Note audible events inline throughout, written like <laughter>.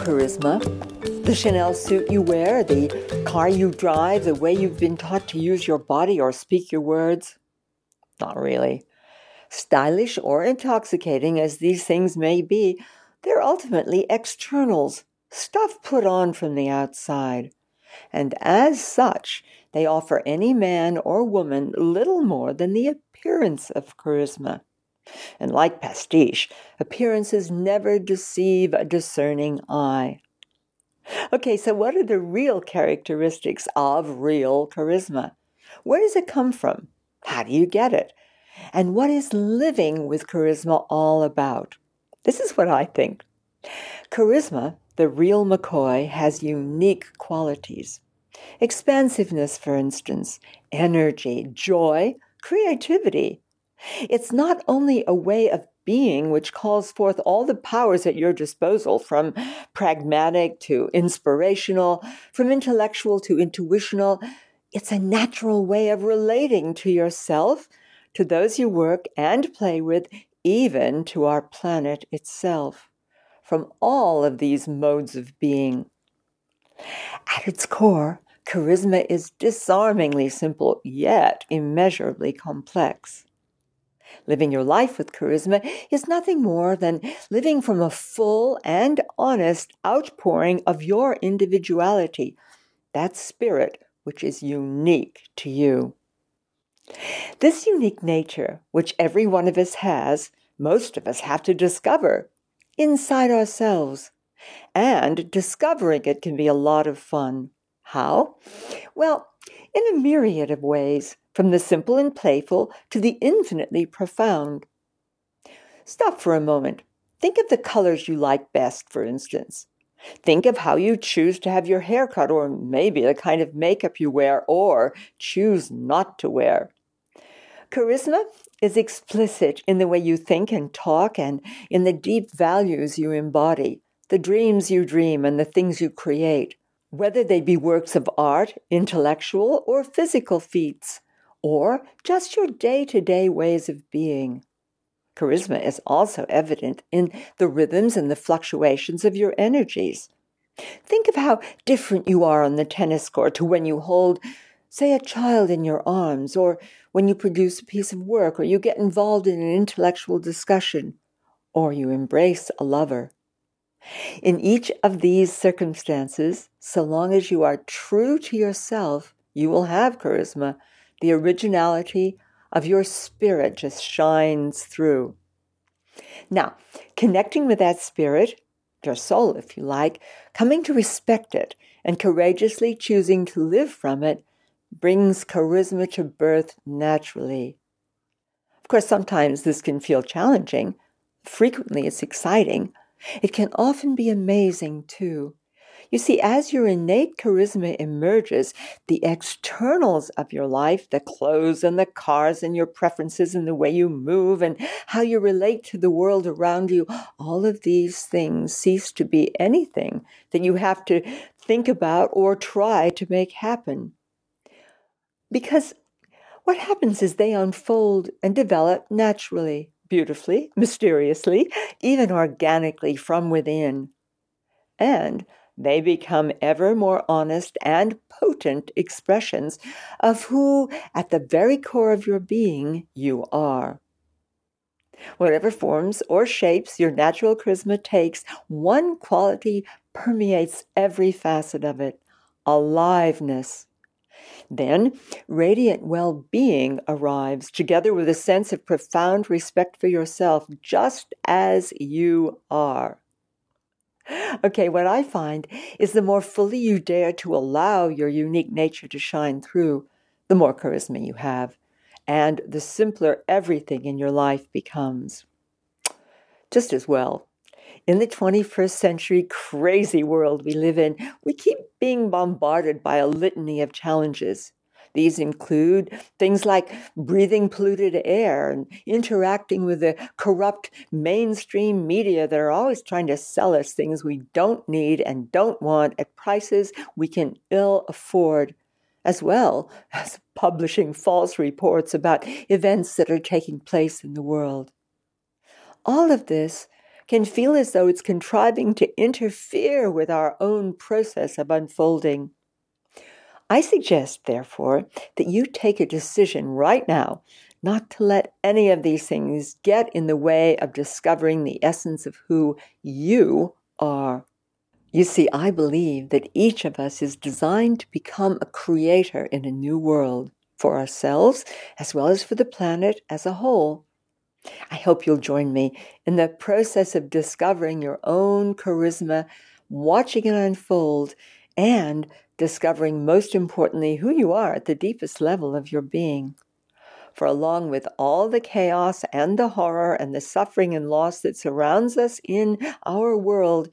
charisma. The Chanel suit you wear, the car you drive, the way you've been taught to use your body or speak your words? Not really. Stylish or intoxicating as these things may be, they're ultimately externals, stuff put on from the outside. And as such, they offer any man or woman little more than the appearance of charisma. And like pastiche, appearances never deceive a discerning eye. Okay, so what are the real characteristics of real charisma? Where does it come from? How do you get it? And what is living with charisma all about? This is what I think. Charisma, the real McCoy, has unique qualities. Expansiveness, for instance, energy, joy, creativity, it's not only a way of being which calls forth all the powers at your disposal, from pragmatic to inspirational, from intellectual to intuitional. It's a natural way of relating to yourself, to those you work and play with, even to our planet itself, from all of these modes of being. At its core, charisma is disarmingly simple, yet immeasurably complex. Living your life with charisma is nothing more than living from a full and honest outpouring of your individuality, that spirit which is unique to you. This unique nature, which every one of us has, most of us have to discover inside ourselves. And discovering it can be a lot of fun. How? Well, in a myriad of ways from the simple and playful to the infinitely profound. Stop for a moment. Think of the colors you like best, for instance. Think of how you choose to have your hair cut, or maybe the kind of makeup you wear or choose not to wear. Charisma is explicit in the way you think and talk and in the deep values you embody, the dreams you dream, and the things you create, whether they be works of art, intellectual, or physical feats or just your day to day ways of being. Charisma is also evident in the rhythms and the fluctuations of your energies. Think of how different you are on the tennis court to when you hold, say, a child in your arms, or when you produce a piece of work, or you get involved in an intellectual discussion, or you embrace a lover. In each of these circumstances, so long as you are true to yourself, you will have charisma the originality of your spirit just shines through. Now, connecting with that spirit, your soul, if you like, coming to respect it and courageously choosing to live from it brings charisma to birth naturally. Of course, sometimes this can feel challenging. Frequently, it's exciting. It can often be amazing, too. You see, as your innate charisma emerges, the externals of your life, the clothes and the cars and your preferences and the way you move and how you relate to the world around you, all of these things cease to be anything that you have to think about or try to make happen. Because what happens is they unfold and develop naturally, beautifully, mysteriously, even organically from within. And they become ever more honest and potent expressions of who, at the very core of your being, you are. Whatever forms or shapes your natural charisma takes, one quality permeates every facet of it aliveness. Then, radiant well being arrives, together with a sense of profound respect for yourself, just as you are. Okay, what I find is the more fully you dare to allow your unique nature to shine through, the more charisma you have, and the simpler everything in your life becomes. Just as well, in the 21st century crazy world we live in, we keep being bombarded by a litany of challenges. These include things like breathing polluted air and interacting with the corrupt mainstream media that are always trying to sell us things we don't need and don't want at prices we can ill afford, as well <laughs> as publishing false reports about events that are taking place in the world. All of this can feel as though it's contriving to interfere with our own process of unfolding. I suggest, therefore, that you take a decision right now not to let any of these things get in the way of discovering the essence of who you are. You see, I believe that each of us is designed to become a creator in a new world for ourselves as well as for the planet as a whole. I hope you'll join me in the process of discovering your own charisma, watching it unfold, and discovering, most importantly, who you are at the deepest level of your being. For along with all the chaos and the horror and the suffering and loss that surrounds us in our world,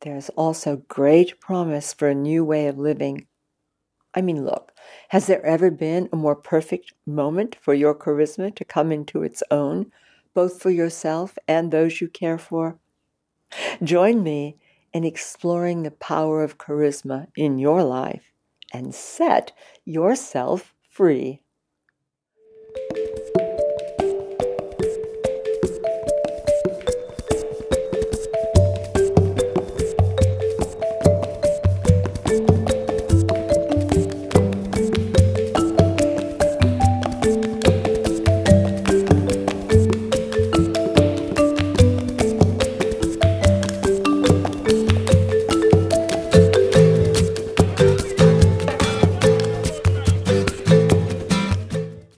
there's also great promise for a new way of living. I mean, look, has there ever been a more perfect moment for your charisma to come into its own, both for yourself and those you care for? Join me in exploring the power of charisma in your life and set yourself free.